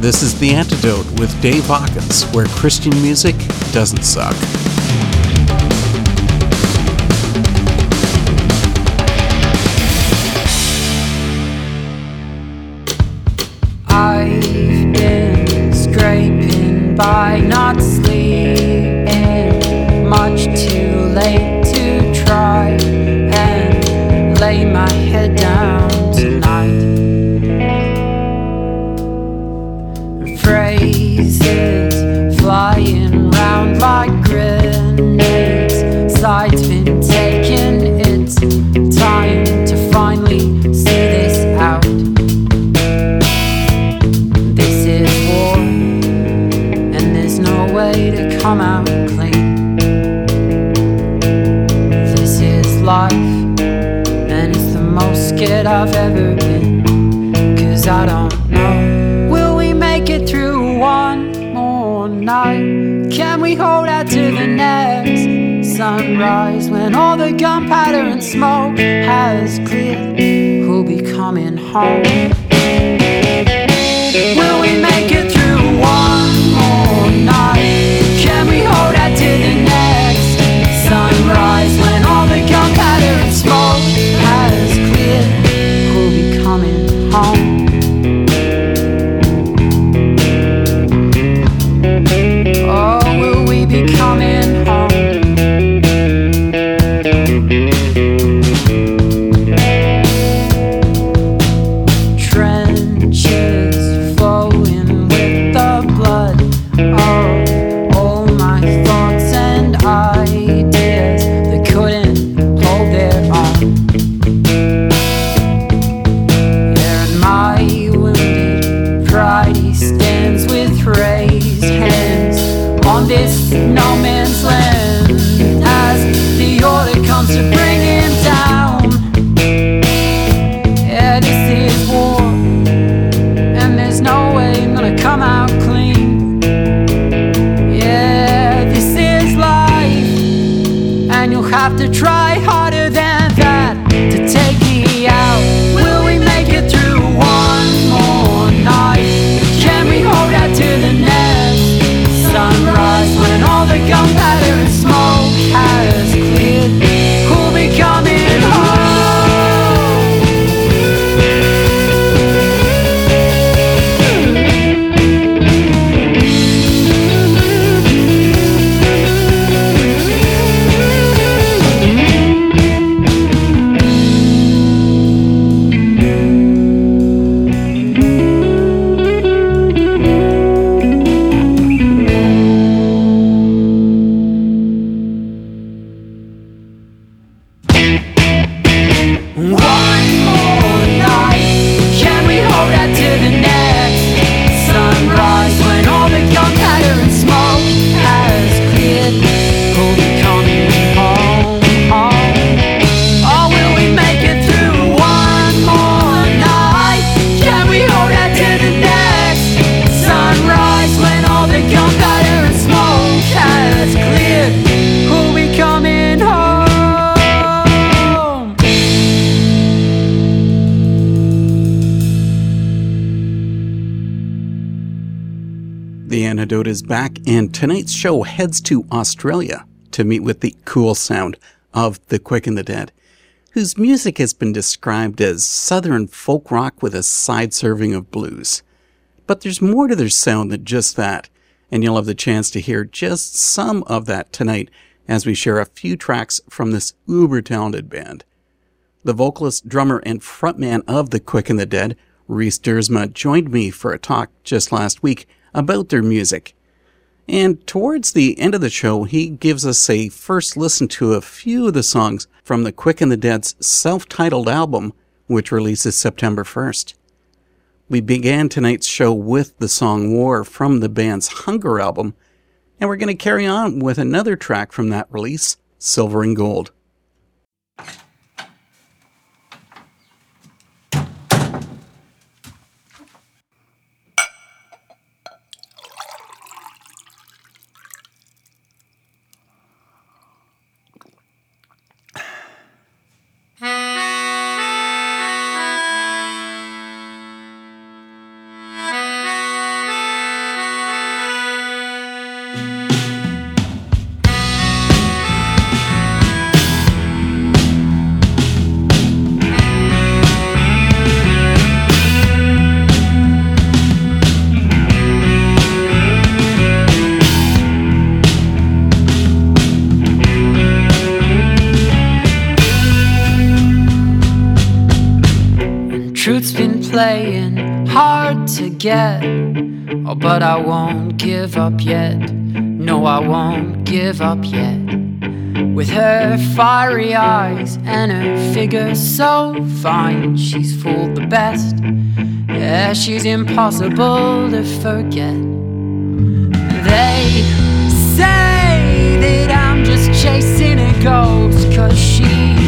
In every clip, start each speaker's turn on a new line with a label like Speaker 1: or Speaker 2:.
Speaker 1: This is The Antidote with Dave Hawkins, where Christian music doesn't suck.
Speaker 2: I've been scraping by, not sleeping, much too late sides been taken. It's time to finally see this out. This is war, and there's no way to come out clean. This is life, and it's the most scared I've ever been. Cause I don't sunrise when all the gunpowder and smoke has cleared? Who'll be coming home? Will we make it Is
Speaker 1: back, and tonight's show heads to Australia to meet with the cool sound of The Quick and the Dead, whose music has been described as southern folk rock with a side serving of blues. But there's more to their sound than just that, and you'll have the chance to hear just some of that tonight as we share a few tracks from this uber talented band. The vocalist, drummer, and frontman of The Quick and the Dead, Rhys Duursma, joined me for a talk just last week about their music. And towards the end of the show, he gives us a first listen to a few of the songs from The Quick and the Dead's self titled album, which releases September 1st. We began tonight's show with the song War from the band's Hunger album, and we're going to carry on with another track from that release, Silver and Gold.
Speaker 2: Truth's been playing hard to get. Oh, but I won't give up yet. No, I won't give up yet. With her fiery eyes and her figure so fine, she's fooled the best. Yeah, she's impossible to forget. They say that I'm just chasing a ghost, cause she's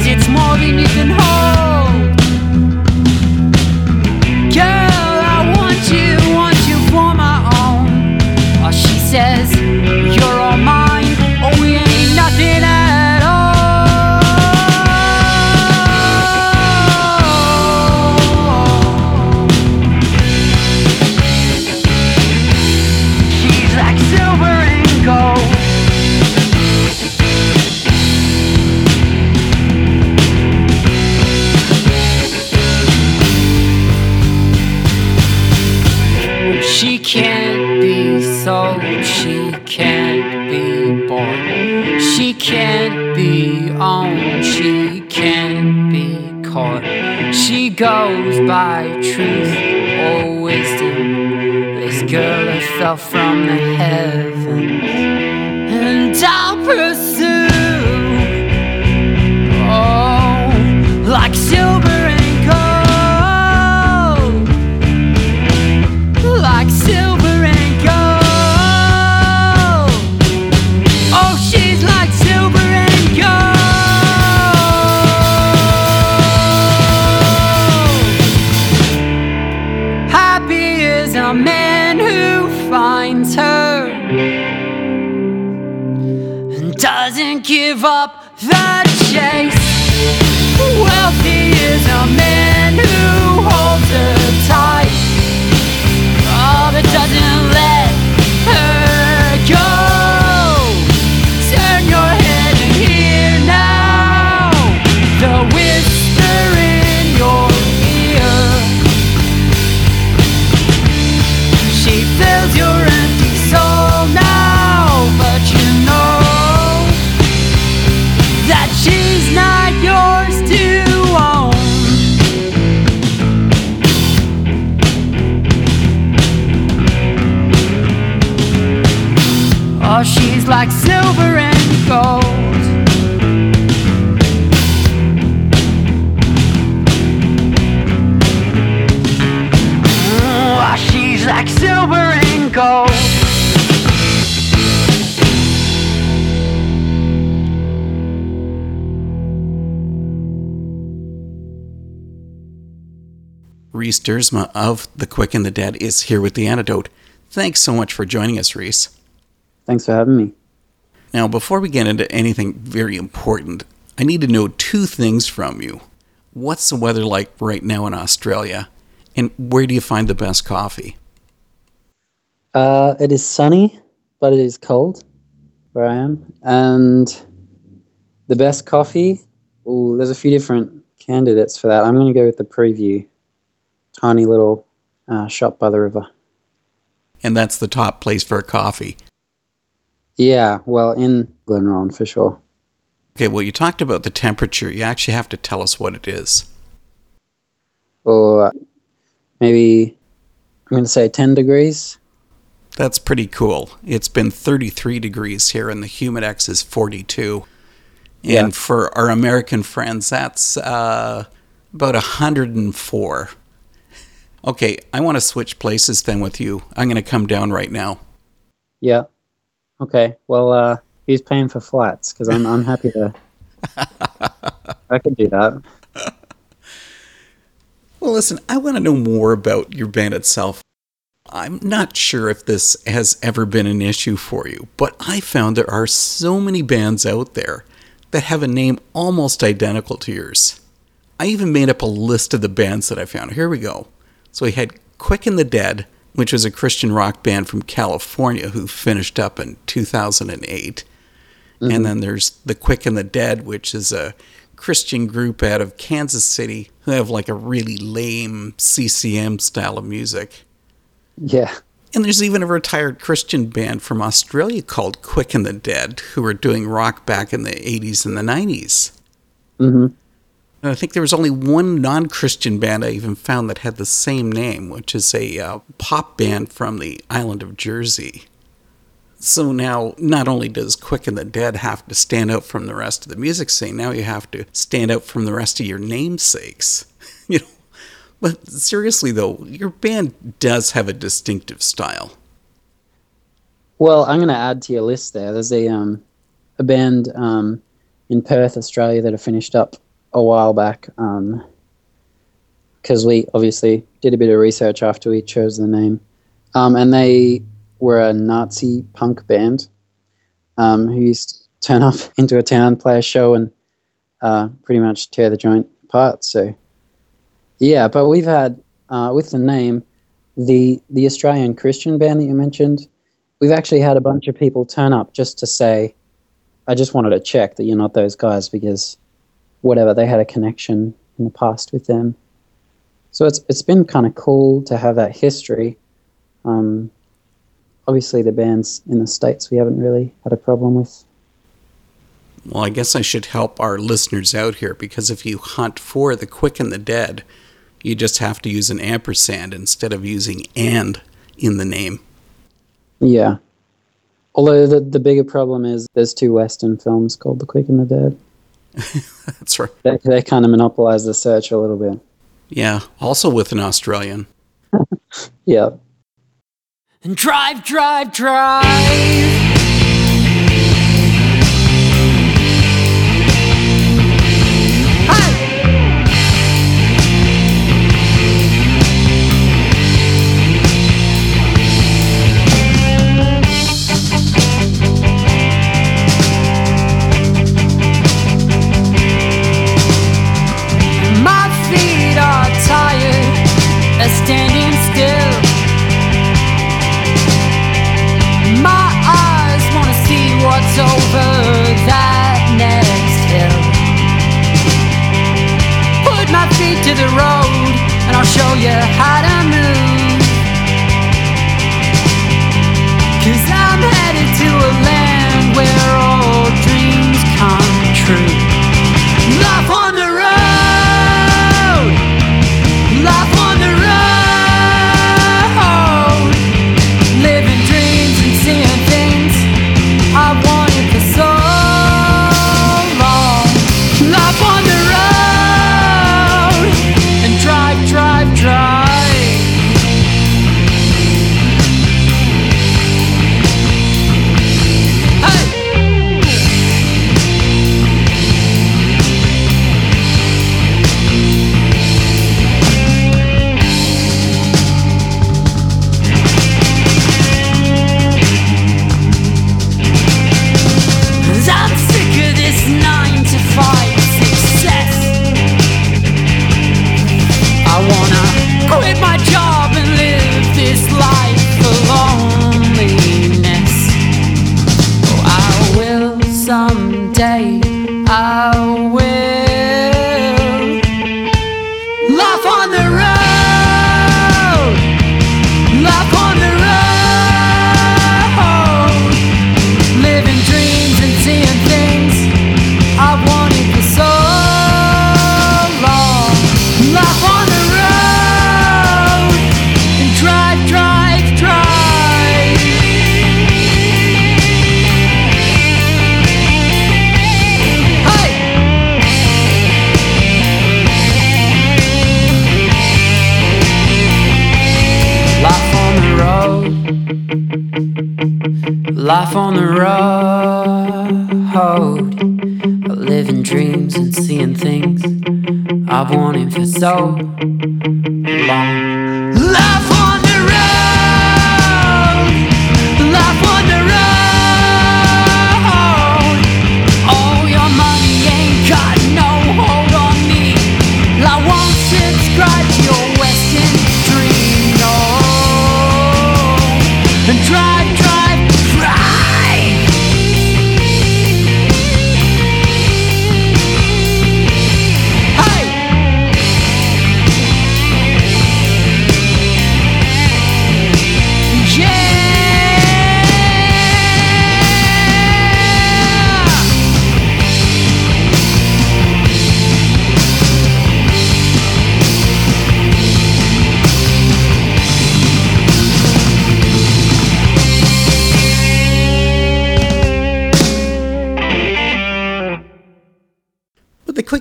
Speaker 2: cause it's more fell from the heavens, and I'll pursue. Oh, like silver
Speaker 1: Rhys Duursma of The Quick and the Dead is here with the antidote. Thanks so much for joining us, Rhys.
Speaker 3: Thanks for having me.
Speaker 1: Now, before we get into anything very important, I need to know two things from you. What's the weather like right now in Australia? And where do you find the best coffee?
Speaker 3: Uh, it is sunny, but it is cold where I am. And the best coffee, ooh, there's a few different candidates for that. I'm going to go with the preview. Tiny little uh, shop by the river.
Speaker 1: And that's the top place for a coffee.
Speaker 3: Yeah, well, in Glenrowan for sure.
Speaker 1: Okay, well, you talked about the temperature. You actually have to tell us what it is.
Speaker 3: Or maybe, I'm going to say 10 degrees.
Speaker 1: That's pretty cool. It's been 33 degrees here, and the Humidex is 42. And
Speaker 3: Yeah.
Speaker 1: for our American friends, that's uh, about 104. Okay, I want to switch places then with you. I'm going to come down right now.
Speaker 3: Yeah. Okay. Well, uh, who's paying for flats? Because I'm, I'm happy to. I can do that.
Speaker 1: Well, listen, I want to know more about your band itself. I'm not sure if this has ever been an issue for you, but I found there are so many bands out there that have a name almost identical to yours. I even made up a list of the bands that I found. Here we go. So we had Quick and the Dead, which was a Christian rock band from California who finished up in 2008. And then there's The Quick and the Dead, which is a Christian group out of Kansas City who have like a really lame CCM style of music.
Speaker 3: Yeah.
Speaker 1: And there's even a retired Christian band from Australia called Quick and the Dead who were doing rock back in the 80s and the 90s.
Speaker 3: hmm
Speaker 1: And I think there was only one non Christian band I even found that had the same name, which is a uh, pop band from the island of Jersey. So now, not only does Quick and the Dead have to stand out from the rest of the music scene, now you have to stand out from the rest of your namesakes. you know, but seriously though, your band does have a distinctive style.
Speaker 3: Well, I'm going to add to your list there. There's a um, a band um, in Perth, Australia, that have finished up a while back. Because we obviously did a bit of research after we chose the name, um, and they were a Nazi punk band um, who used to turn up into a town, play a show, and uh, pretty much tear the joint apart. So, yeah, but we've had uh, with the name the the Australian Christian band that you mentioned we've actually had a bunch of people turn up just to say, I just wanted to check that you're not those guys because whatever, they had a connection in the past with them. So it's it's been kind of cool to have that history. Um, obviously, the bands in the States we haven't really had a problem with.
Speaker 1: Well, I guess I should help our listeners out here because if you hunt for the quick and the dead, you just have to use an ampersand instead of using and in the name.
Speaker 3: Yeah. Although the, the bigger problem is there's two Western films called The Quick and the Dead.
Speaker 1: That's right.
Speaker 3: They, they kind of monopolize the search a little bit.
Speaker 1: Yeah, also with an Australian.
Speaker 3: Yeah.
Speaker 2: And drive, drive, drive. Life on the road, living dreams and seeing things I've wanted for so long.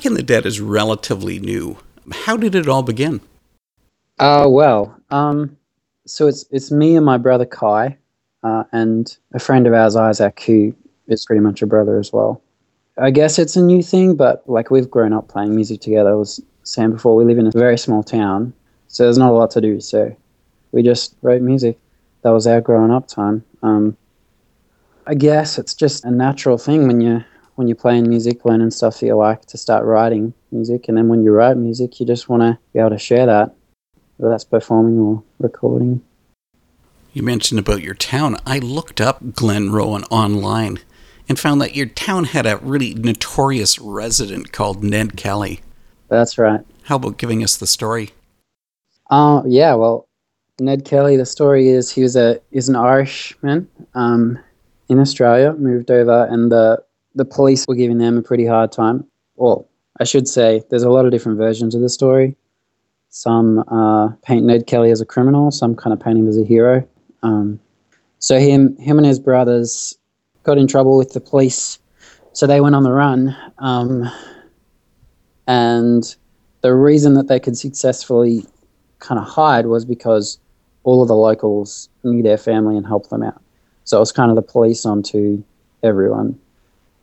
Speaker 1: And the Dead is relatively new. How did it all begin?
Speaker 3: Uh, well, um, so it's it's me and my brother Kai, uh, and a friend of ours, Isaac, who is pretty much a brother as well. I guess it's a new thing, but like we've grown up playing music together. I was saying before, we live in a very small town, so there's not a lot to do. So we just wrote music. That was our growing up time. Um, I guess it's just a natural thing when you when you're playing music, learning stuff that you like, to start writing music, and then when you write music, you just want to be able to share that, whether that's performing or recording.
Speaker 1: You mentioned about your town. I looked up Glenrowan online and found that your town had a really notorious resident called Ned Kelly.
Speaker 3: That's right.
Speaker 1: How about giving us the story?
Speaker 3: Uh, yeah, well, Ned Kelly, the story is he was a is an Irishman um, in Australia, moved over, and the the police were giving them a pretty hard time. Well, I should say there's a lot of different versions of the story. Some uh, paint Ned Kelly as a criminal, some kind of paint him as a hero. Um, so him, him and his brothers got in trouble with the police, so they went on the run. Um, and the reason that they could successfully kind of hide was because all of the locals knew their family and helped them out. So it was kind of the police onto everyone.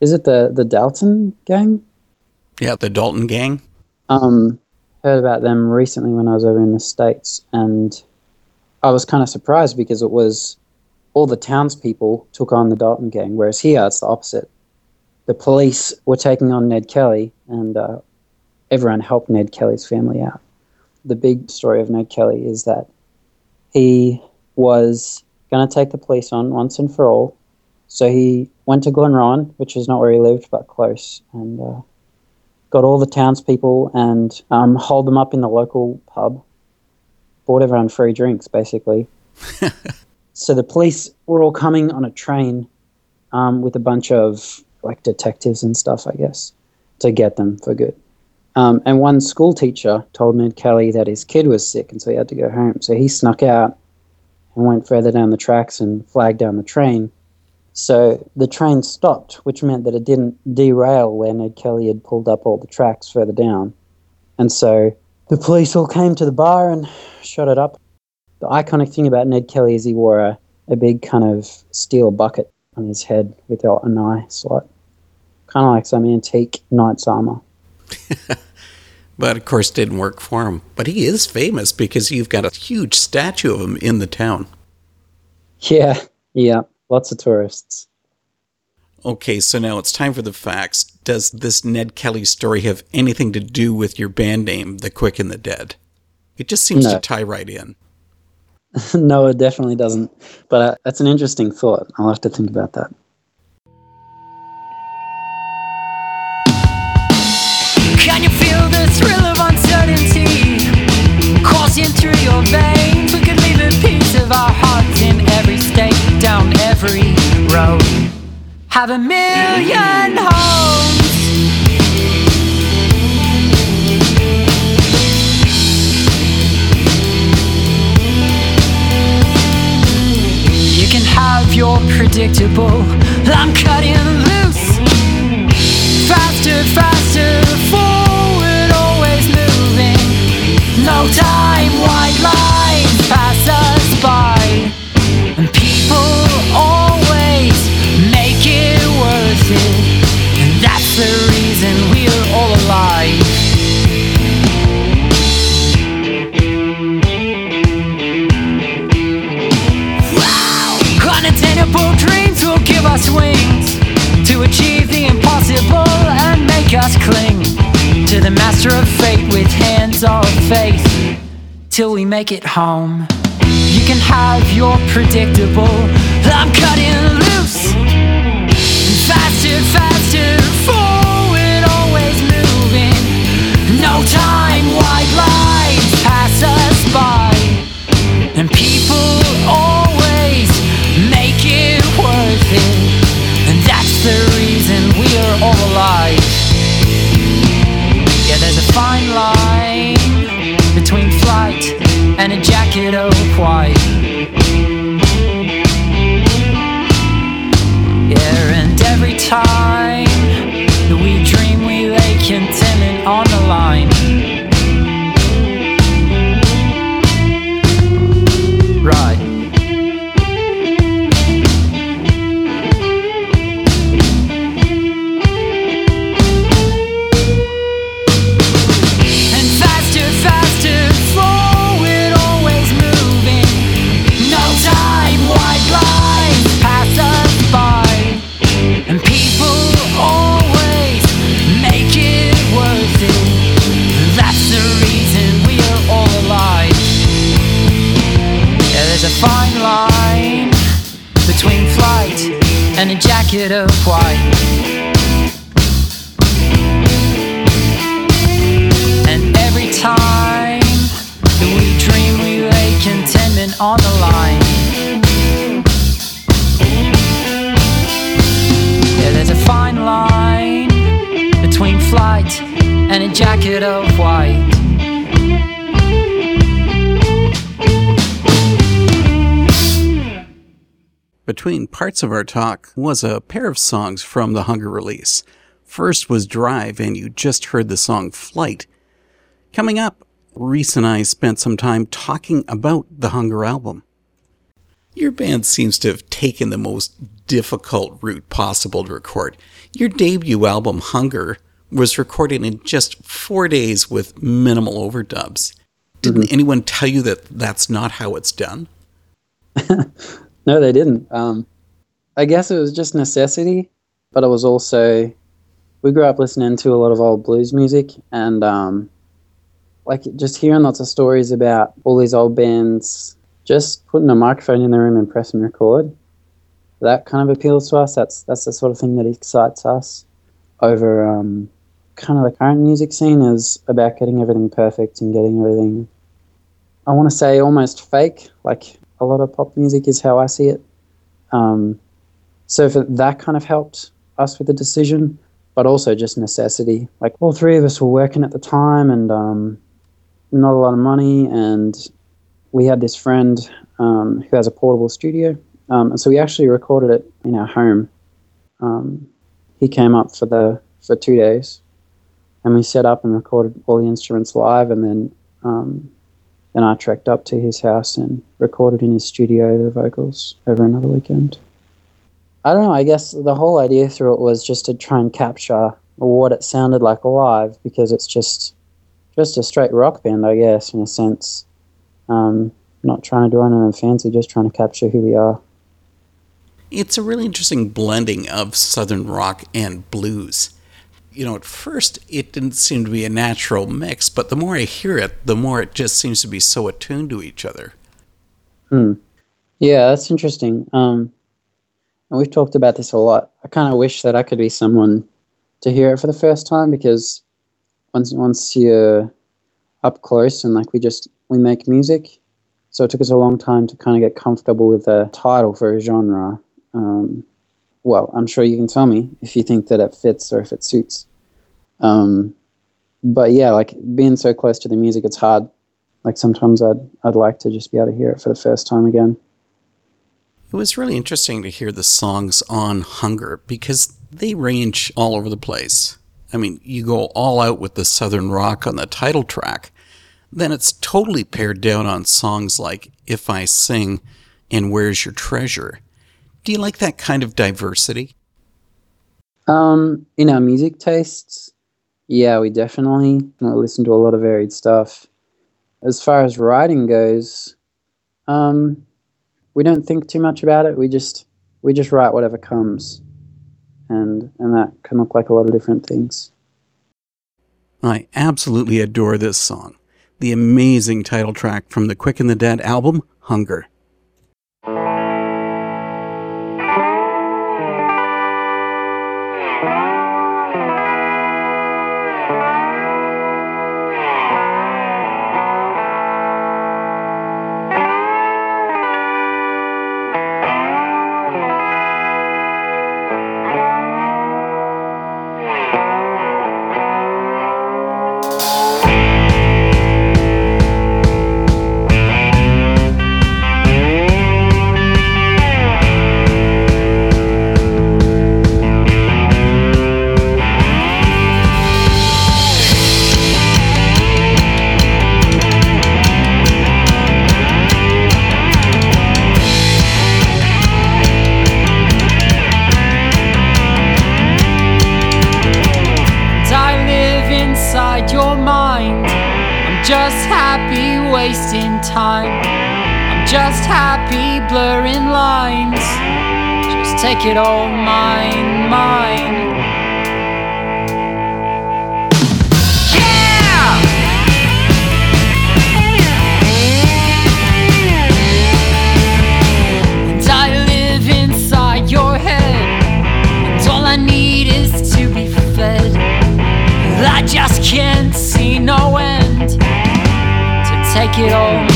Speaker 3: Is it the the Dalton gang?
Speaker 1: Yeah, the Dalton gang.
Speaker 3: Um, heard about them recently when I was over in the states, and I was kind of surprised because it was all the townspeople took on the Dalton gang, whereas here it's the opposite. The police were taking on Ned Kelly, and uh, everyone helped Ned Kelly's family out. The big story of Ned Kelly is that he was going to take the police on once and for all. So he went to Glenrowan, which is not where he lived, but close, and uh, got all the townspeople and um, hold them up in the local pub. Bought everyone free drinks, basically. so the police were all coming on a train um, with a bunch of like detectives and stuff, I guess, to get them for good. Um, and one school teacher told Ned Kelly that his kid was sick and so he had to go home. So he snuck out and went further down the tracks and flagged down the train. So the train stopped, which meant that it didn't derail where Ned Kelly had pulled up all the tracks further down. And so the police all came to the bar and shot it up. The iconic thing about Ned Kelly is he wore a, a big kind of steel bucket on his head with an eye slot. Kind of like some antique knight's armor.
Speaker 1: but of course didn't work for him. But he is famous because you've got a huge statue of him in the town.
Speaker 3: Yeah, yeah, lots of tourists.
Speaker 1: Okay, so now it's time for the facts. Does this Ned Kelly story have anything to do with your band name, The Quick and the Dead? It just seems
Speaker 3: No.
Speaker 1: to tie right in.
Speaker 3: no, it definitely doesn't. But uh, that's an interesting thought. I'll have to think about that.
Speaker 2: Can you feel the thrill of uncertainty coursing through your veins? We could leave a piece of our hearts in every state, down every road. Have a million homes. You can have your predictable. I'm cutting loose. Faster, faster, moving. No time, white lines pass us by. And people always make it worth it. Of faith till we make it home. You can have your predictable. I'm cutting loose. Faster, faster, forward, always moving. No time, white lines pass us by. And people and a jacket of white. Between
Speaker 1: parts of our talk was a pair of songs from the Hunger release. First was Drive, and you just heard the song Flight. Coming up, Rhys and I spent some time talking about the Hunger album. Your band seems to have taken the most difficult route possible to record. Your debut album, Hunger, was recorded in just four days with minimal overdubs. Didn't mm-hmm. anyone tell you that that's not how it's done?
Speaker 3: no, they didn't. Um, I guess it was just necessity, but it was also we grew up listening to a lot of old blues music and um, like just hearing lots of stories about all these old bands just putting a microphone in the room and pressing record. That kind of appeals to us. That's that's the sort of thing that excites us over um, kind of the current music scene is about getting everything perfect and getting everything. I want to say almost fake, like a lot of pop music is how I see it. Um, so for that kind of helped us with the decision, but also just necessity. Like all three of us were working at the time and um, not a lot of money, and we had this friend um, who has a portable studio, um, and so we actually recorded it in our home. Um, he came up for the for two days, and we set up and recorded all the instruments live, and then um, then I trekked up to his house and recorded in his studio the vocals over another weekend. I don't know. I guess the whole idea through it was just to try and capture what it sounded like live because it's just just a straight rock band, I guess, in a sense. Um, not trying to do anything fancy, just trying to capture who we are.
Speaker 1: It's a really interesting blending of southern rock and blues you know, at first it didn't seem to be a natural mix, but the more I hear it, the more it just seems to be so attuned to each other.
Speaker 3: Hmm. Yeah, that's interesting. Um, and we've talked about this a lot. I kind of wish that I could be someone to hear it for the first time because once once you're up close and like we just we make music, so it took us a long time to kind of get comfortable with the title for a genre. Um, well, I'm sure you can tell me if you think that it fits or if it suits. Um, but yeah, like being so close to the music, it's hard. Like sometimes I'd I'd like to just be able to hear it for the first time again.
Speaker 1: It was really interesting to hear the songs on Hunger because they range all over the place. I mean, you go all out with the Southern rock on the title track, then it's totally pared down on songs like If I Sing and Where's Your Treasure. Do you like that kind of diversity?
Speaker 3: Um, in our music tastes, yeah, we definitely listen to a lot of varied stuff. As far as writing goes, um, we don't think too much about it. We just we just write whatever comes, and and that can look like a lot of different things.
Speaker 1: I absolutely adore this song, the amazing title track from the Quick and the Dead album, Hunger. take it all mine, mine. Yeah! And I live inside your head, and
Speaker 2: all I need is to be fed. I just can't see no end to take it all.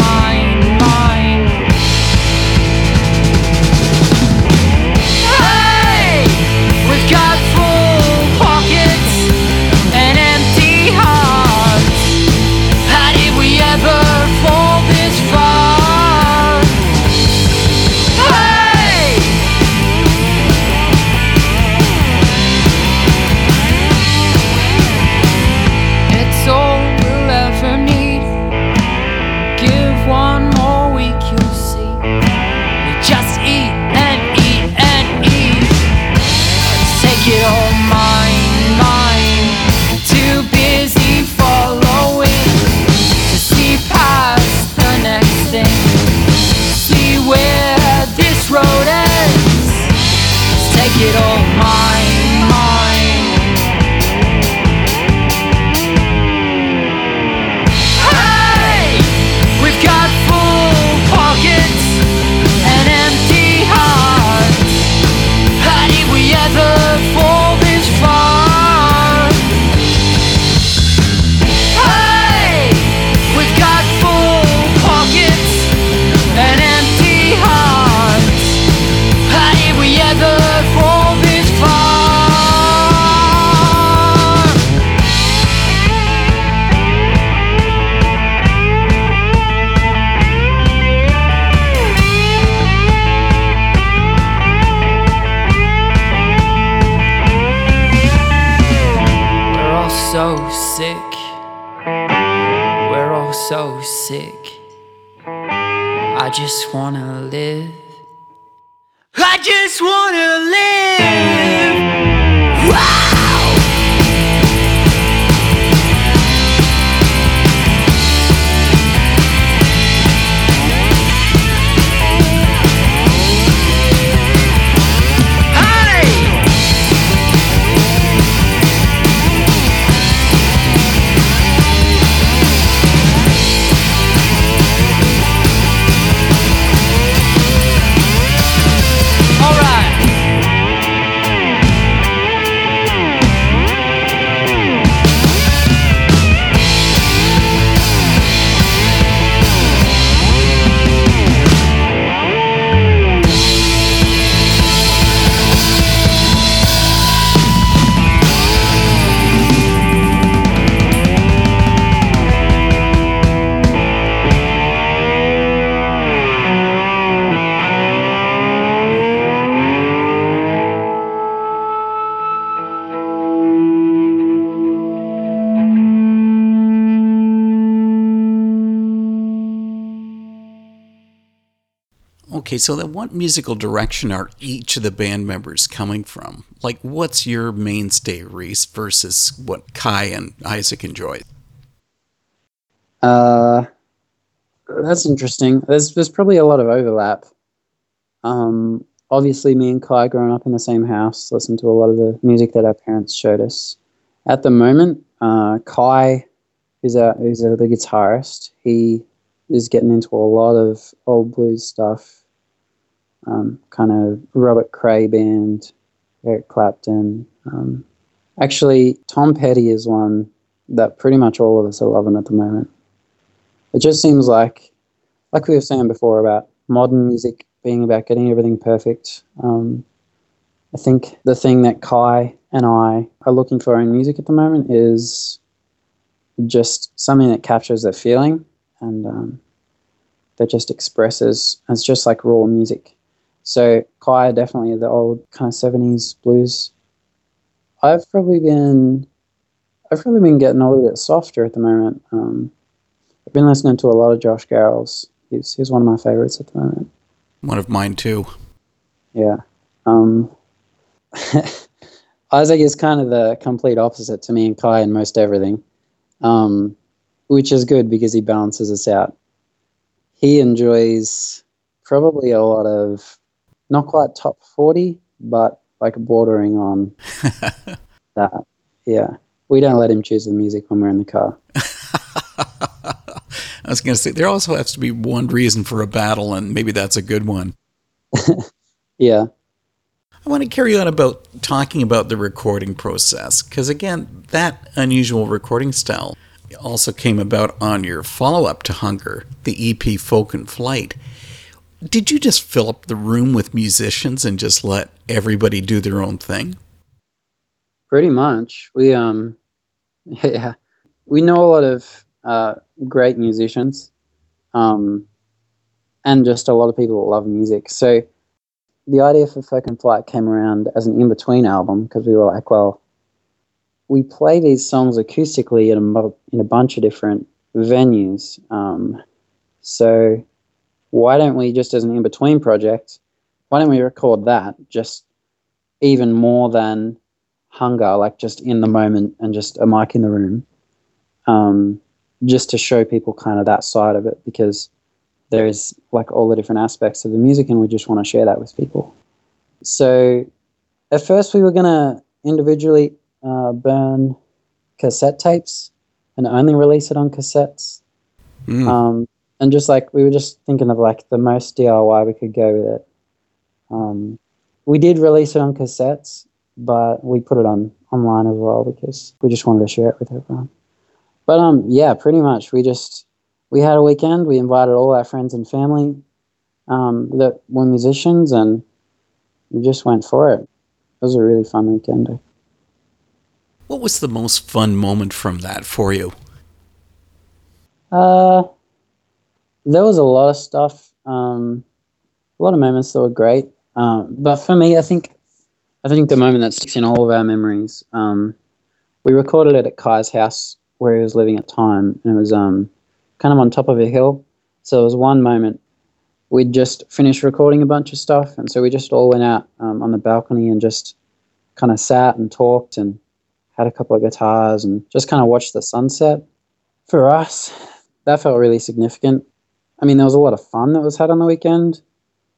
Speaker 1: Okay, so then what musical direction are each of the band members coming from? Like, what's your mainstay, Rhys, versus what Kai and Isaac enjoy?
Speaker 3: Uh, that's interesting. There's there's probably a lot of overlap. Um, obviously, me and Kai growing up in the same house, listened to a lot of the music that our parents showed us. At the moment, uh, Kai is a is a, the guitarist. He is getting into a lot of old blues stuff, um, kind of Robert Cray band, Eric Clapton. Um, actually, Tom Petty is one that pretty much all of us are loving at the moment. It just seems like, like we were saying before about modern music being about getting everything perfect. Um, I think the thing that Kai and I are looking for in music at the moment is just something that captures that feeling and um, that just expresses. It's just like raw music. So Kai definitely the old kind of seventies blues. I've probably been, I've probably been getting a little bit softer at the moment. Um, I've been listening to a lot of Josh Garrels. He's he's one of my favorites at the moment.
Speaker 1: One of mine, too.
Speaker 3: Yeah. Um, Isaac is kind of the complete opposite to me and Kai in most everything, um, which is good because he balances us out. He enjoys probably a lot of not quite top 40, but like bordering on that. Yeah. We don't let him choose the music when we're in the car.
Speaker 1: I was going to say, there also has to be one reason for a battle, and maybe that's a good one.
Speaker 3: Yeah.
Speaker 1: I want to carry on about talking about the recording process, because again, that unusual recording style, also came about on your follow up to Hunger, the EP Folk in Flight. Did you just fill up the room with musicians and just let everybody do their own thing?
Speaker 3: Pretty much. We um yeah. We know a lot of uh, great musicians. Um and just a lot of people that love music. So the idea for Folk in Flight came around as an in-between album because we were like, well, we play these songs acoustically in a, in a bunch of different venues. Um, so why don't we just as an in-between project, why don't we record that just even more than hunger, like just in the moment and just a mic in the room, um, just to show people kind of that side of it? Because there's like all the different aspects of the music and we just want to share that with people. So at first we were going to individually uh, burn cassette tapes and only release it on cassettes.
Speaker 1: Mm.
Speaker 3: um, and just like we were just thinking of like the most diy we could go with it um, we did release it on cassettes but we put it on online as well because we just wanted to share it with everyone but um yeah pretty much we just we had a weekend. We invited all our friends and family um, that were musicians, and we just went for it. It was a really fun weekend.
Speaker 1: What was the most fun moment from that for you?
Speaker 3: Uh, there was a lot of stuff, um, a lot of moments that were great. Um, but for me, I think, I think the moment that sticks in all of our memories. Um, we recorded it at Kai's house where he was living at the time, and it was um, kind of on top of a hill. So it was one moment we'd just finished recording a bunch of stuff, and so we just all went out um, on the balcony and just kind of sat and talked and had a couple of guitars and just kind of watched the sunset. For us, that felt really significant. I mean, there was a lot of fun that was had on the weekend,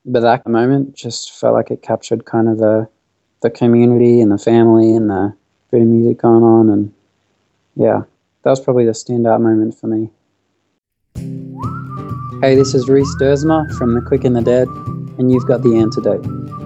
Speaker 3: but that moment just felt like it captured kind of the the community and the family and the of music going on, and yeah, that was probably the standout moment for me. Hey, this is Rhys Duursma from The Quick and the Dead, and you've got the antidote.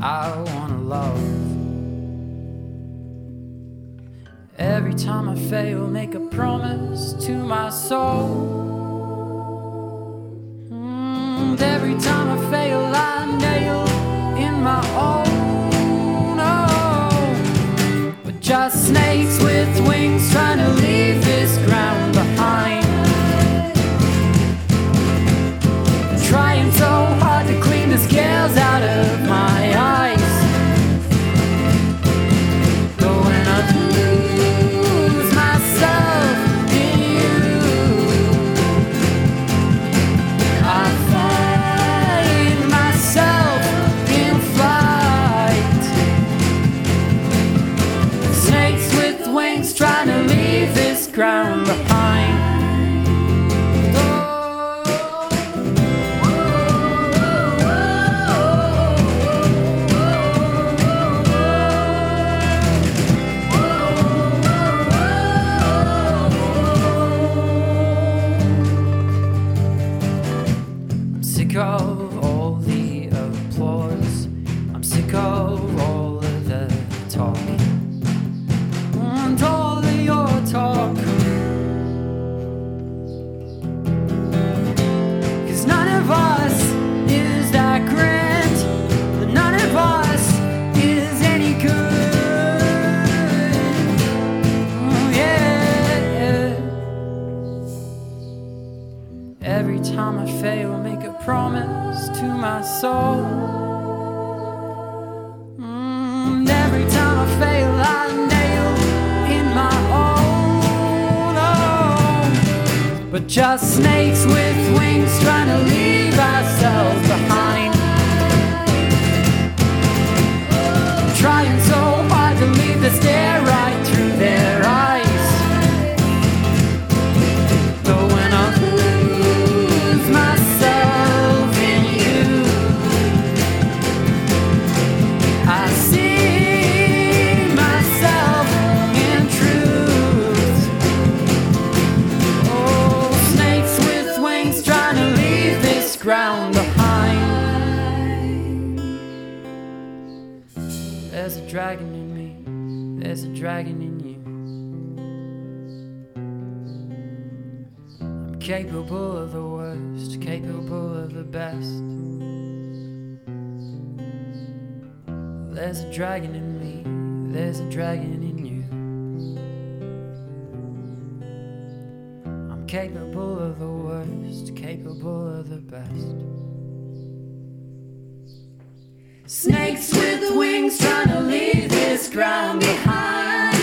Speaker 2: I wanna love. Every time I fail, make a promise to my soul. Mm, every time I fail, I nail in my own. Oh, but just snakes with wings trying to leave this ground just snakes with dragon in you. I'm capable of the worst, capable of the best. There's a dragon in me, there's a dragon in you. I'm capable of the worst, capable of the best. Snakes with wings trying to leave this ground behind.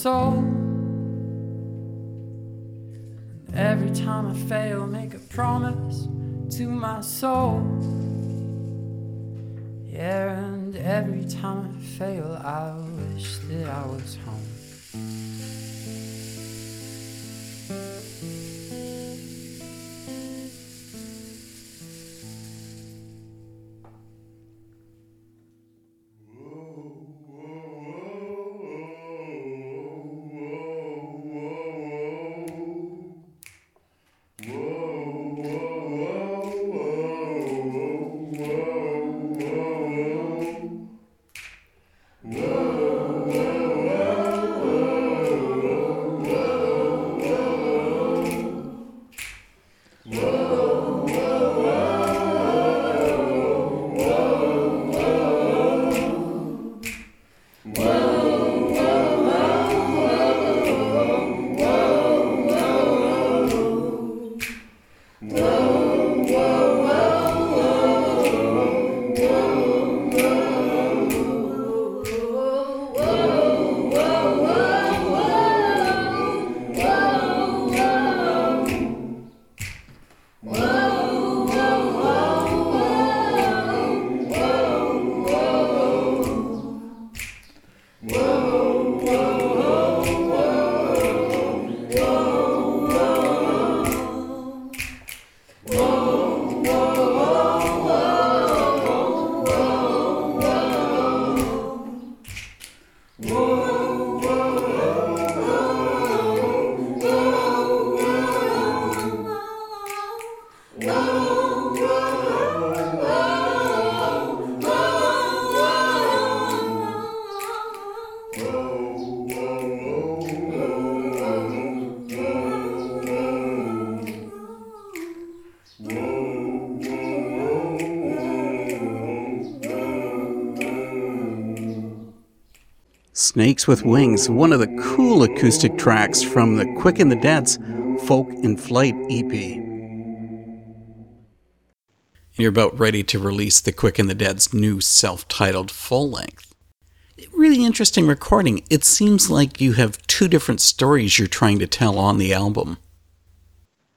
Speaker 2: Soul. Every time I fail, make a promise to my soul. Yeah, and every time I fail, I wish that I was home.
Speaker 1: Snakes with Wings, one of the cool acoustic tracks from the Quick and the Dead's Folk in Flight EP. You're about ready to release the Quick and the Dead's new self titled full length. Really interesting recording. It seems like you have two different stories you're trying to tell on the album.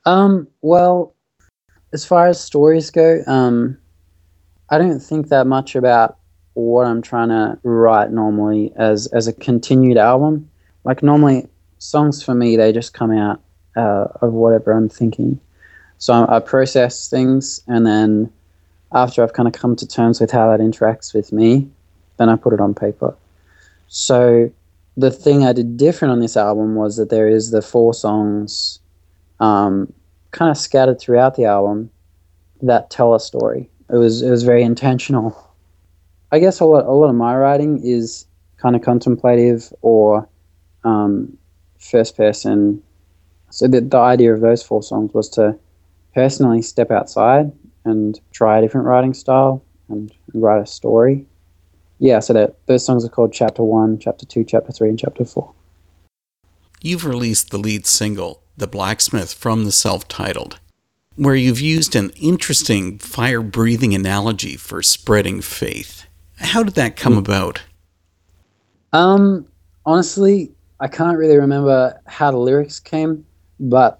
Speaker 3: Um, well, as far as stories go, um, I don't think that much about what I'm trying to write normally as as a continued album. Like normally, songs for me they just come out uh, of whatever I'm thinking. So I, I process things, and then after I've kind of come to terms with how that interacts with me, then I put it on paper. So the thing I did different on this album was that there is the four songs um, kind of scattered throughout the album that tell a story. It was it was very intentional. I guess a lot a lot of my writing is kind of contemplative or um, first person. So the, the idea of those four songs was to personally step outside and try a different writing style and write a story. Yeah, so that those songs are called Chapter One, Chapter Two, Chapter Three, and Chapter Four.
Speaker 1: You've released the lead single, The Blacksmith, from the self titled, where you've used an interesting fire breathing analogy for spreading faith. How did that come about?
Speaker 3: Um, honestly, I can't really remember how the lyrics came, but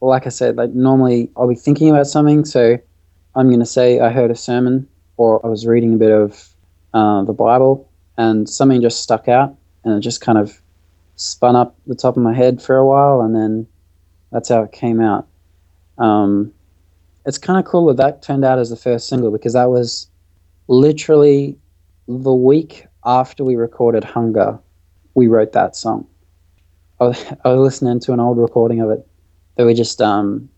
Speaker 3: like I said, like normally I'll be thinking about something, so I'm to say I heard a sermon or I was reading a bit of uh, the Bible and something just stuck out and it just kind of spun up the top of my head for a while and then that's how it came out. Um, it's kind of cool that that turned out as the first single because that was literally the week after we recorded Hunger, we wrote that song. I was, listening to an old recording of it that we just um,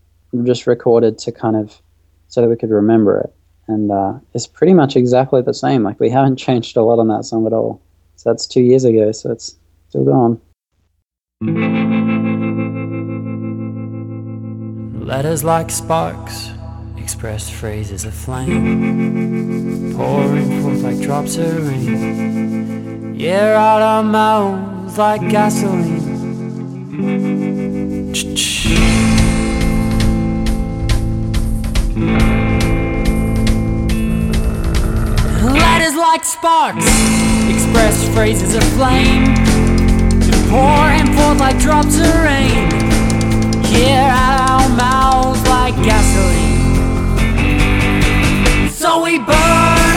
Speaker 3: just recorded to kind of so that we could remember it, and uh, it's pretty much exactly the same. Like we haven't changed a lot on that song at all. So that's two years ago. So it's still gone.
Speaker 2: Letters like sparks, express phrases of flame, pouring forth like drops of rain. Yeah, out our mouths like gasoline. Letters like sparks, express phrases of flame, pouring forth like drops of rain. Yeah, out our mouths like gasoline. So we burn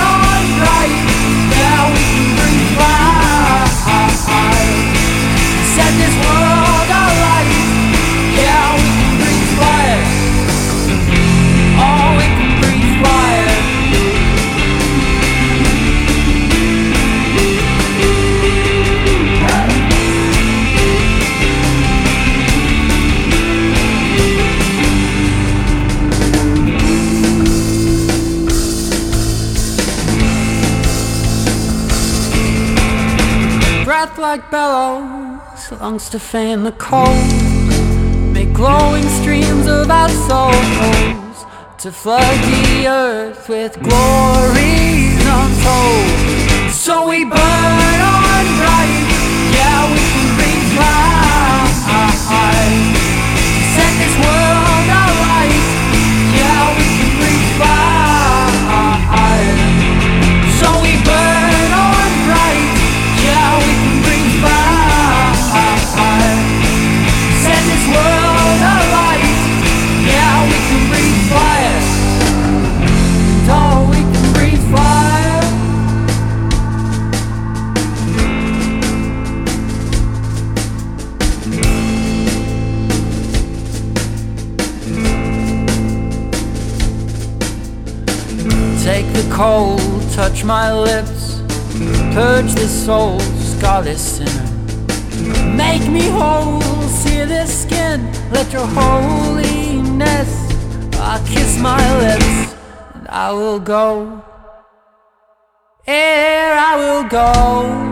Speaker 2: lungs to fan the cold, make glowing streams of our souls to flood the earth with glories untold. So we burn cold, touch my lips, purge this soul, scarless sinner. Make me whole, sear this skin, let your holiness. I kiss my lips, and I will go. Ere I will go.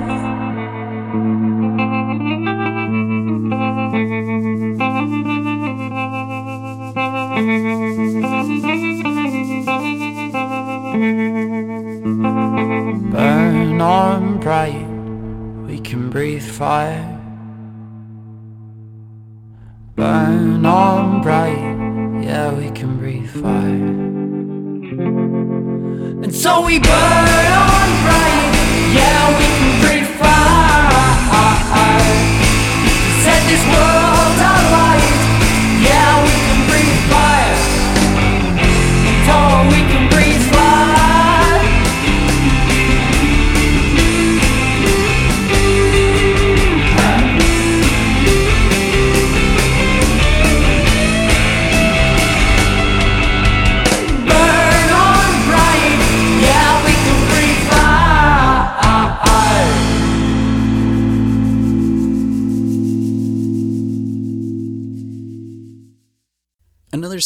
Speaker 2: Fire. Burn on bright, yeah, we can breathe fire. And so we burn on bright, yeah, we can breathe fire. Set this world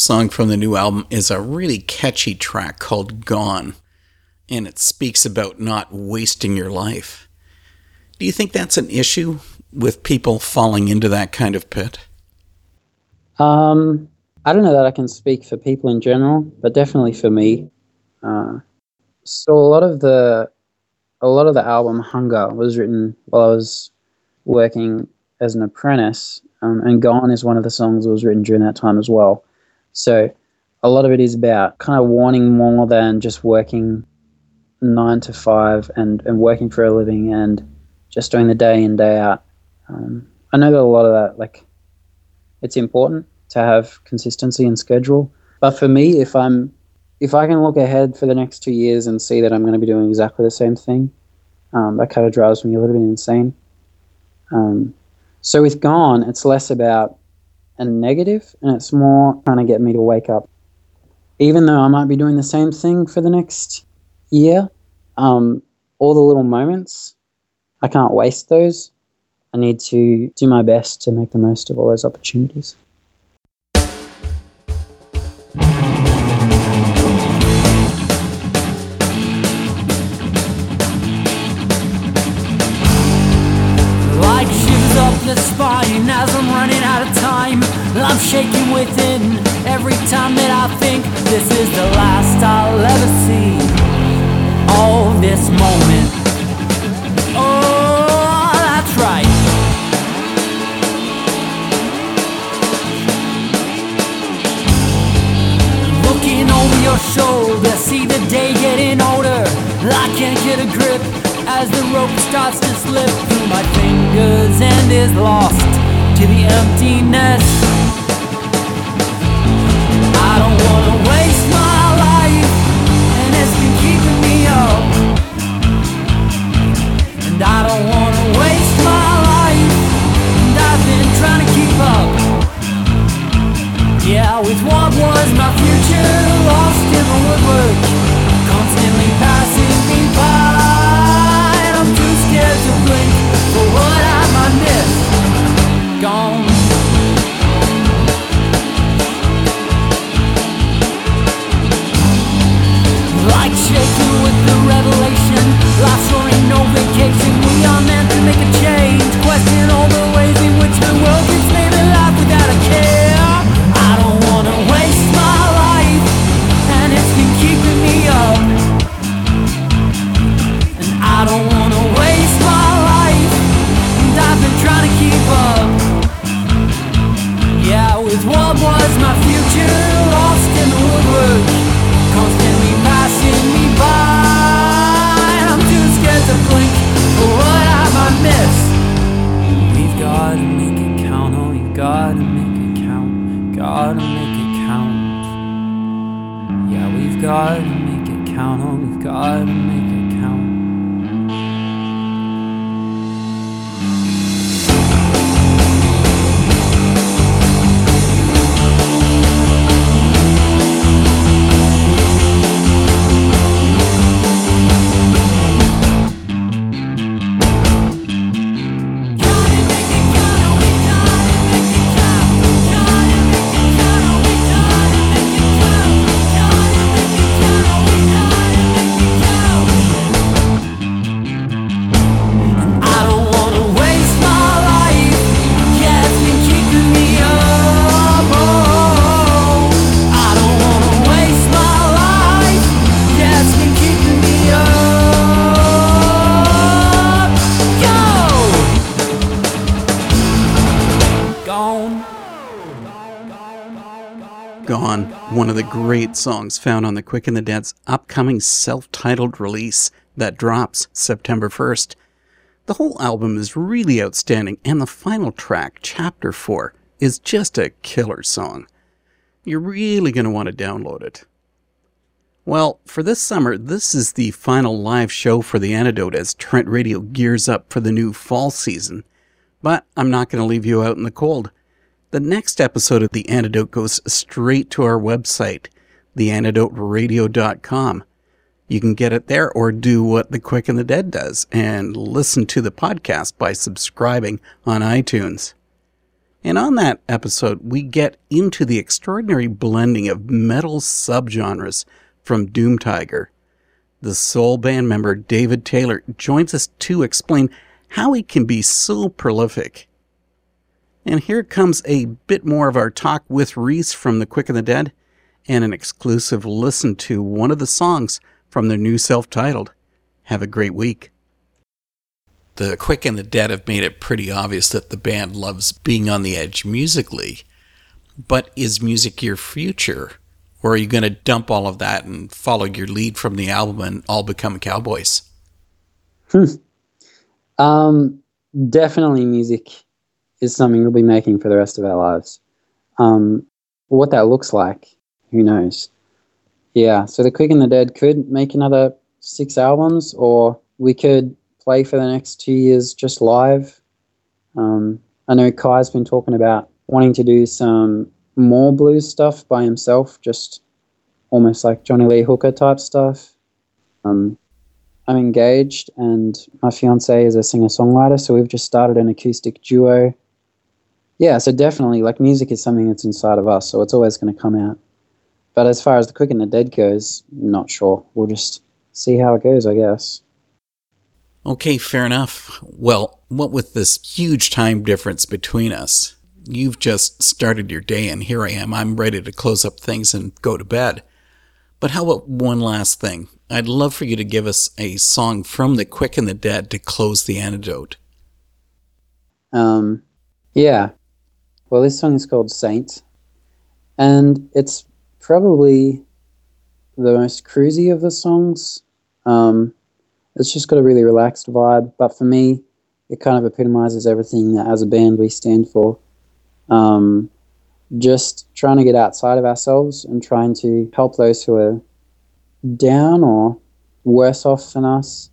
Speaker 1: song from the new album is a really catchy track called Gone, and it speaks about not wasting your life. Do you think that's an issue with people falling into that kind of pit?
Speaker 2: Um, I don't know that I can speak for people in general, but definitely for me. Uh, so a lot of the a lot of the album Hunger was written while I was working as an apprentice, um, and Gone is one of the songs that was written during that time as well. So a lot of it is about kind of wanting more than just working nine to five and, and working for a living and just doing the day in day out. Um, I know that a lot of that like it's important to have consistency and schedule. But for me, if I'm if I can look ahead for the next two years and see that I'm going to be doing exactly the same thing, um, that kind of drives me a little bit insane. Um, so with Gone, it's less about a negative and it's more trying to get me to wake up. Even though I might be doing the same thing for the next year, um, all the little moments, I can't waste those. I need to do my best to make the most of all those opportunities.
Speaker 1: Great songs found on the Quick and the Dead's upcoming self titled release that drops September 1st. The whole album is really outstanding, and the final track, Chapter 4, is just a killer song. You're really going to want to download it. Well, for this summer, this is the final live show for The Antidote as Trent Radio gears up for the new fall season. But I'm not going to leave you out in the cold. The next episode of The Antidote goes straight to our website, theantidoteradio.com. You can get it there or do what The Quick and the Dead does and listen to the podcast by subscribing on iTunes. And on that episode, we get into the extraordinary blending of metal subgenres from Doom Tiger. The soul band member David Taylor joins us to explain how he can be so prolific. And here comes a bit more of our talk with Rhys from The Quick and the Dead and an exclusive listen to one of the songs from their new self titled. Have a great week. The Quick and the Dead have made it pretty obvious that the band loves being on the edge musically. But is music your future? Or are you going to dump all of that and follow your lead from the album and all become cowboys?
Speaker 3: Um, definitely music is something we'll be making for the rest of our lives. Um, what that looks like, who knows? Yeah, so the Quick and the Dead could make another six albums, or we could play for the next two years just live. Um, I know Kai's been talking about wanting to do some more blues stuff by himself, just almost like Johnny Lee Hooker type stuff. Um, I'm engaged, and my fiance is a singer songwriter, so we've just started an acoustic duo. Yeah, so definitely, like music is something that's inside of us, so it's always going to come out. But as far as the quick and the dead goes, not sure. We'll just see how it goes, I guess.
Speaker 1: Okay, fair enough. Well, what with this huge time difference between us, you've just started your day, and here I am. I'm ready to close up things and go to bed. But how about one last thing? I'd love for you to give us a song from The Quick and the Dead to close the antidote.
Speaker 3: Um, yeah. Well, this song is called Saint, and it's probably the most cruisy of the songs. Um, it's just got a really relaxed vibe. But for me, it kind of epitomizes everything that as a band we stand for. Um, just trying to get outside of ourselves and trying to help those who are down or worse off than us.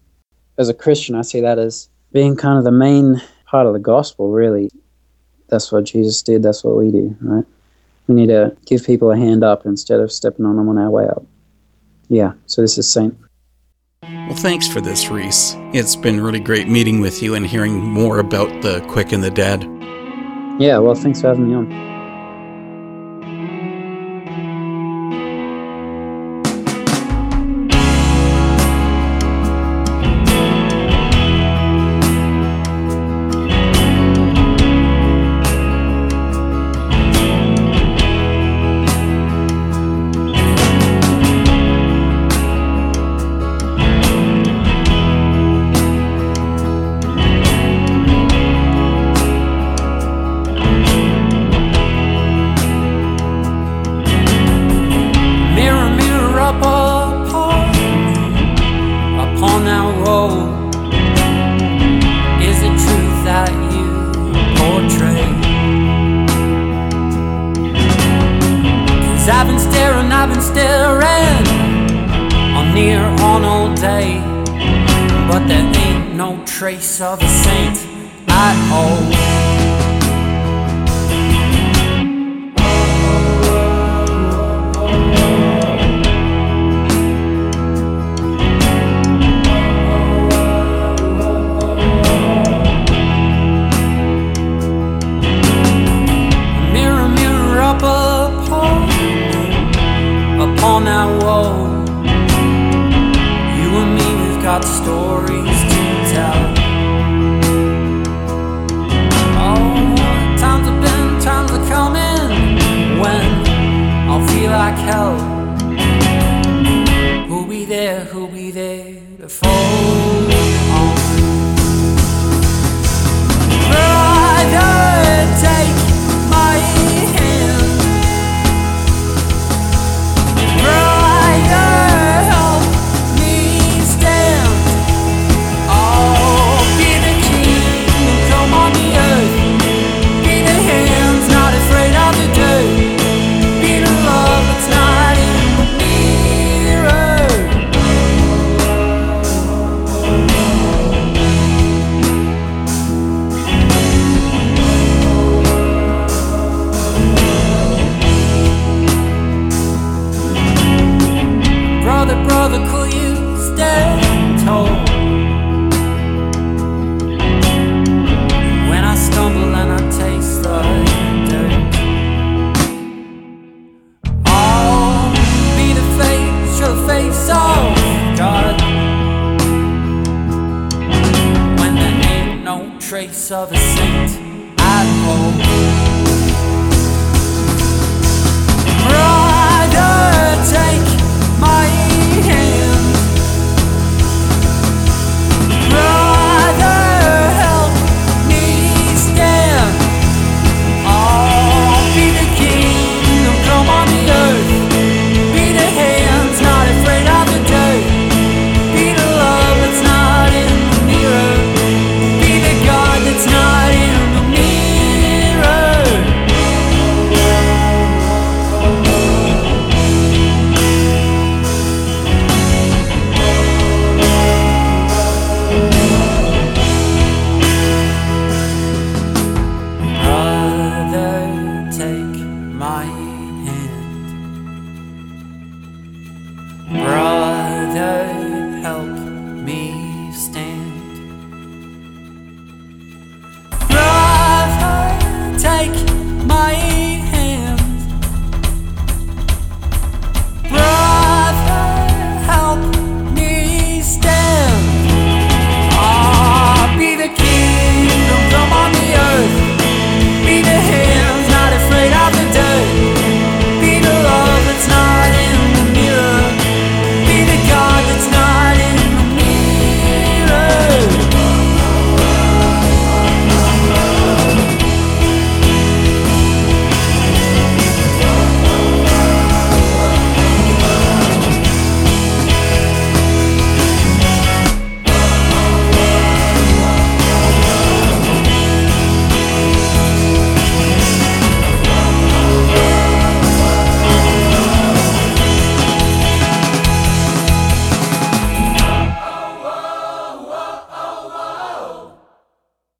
Speaker 3: As a Christian, I see that as being kind of the main part of the gospel, really. That's what Jesus did, that's what we do, right? We need to give people a hand up instead of stepping on them on our way up. Yeah, so this is Saint.
Speaker 1: Well, thanks for this, Rhys. It's been really great meeting with you and hearing more about the quick and the dead.
Speaker 3: Yeah, well, thanks for having me on.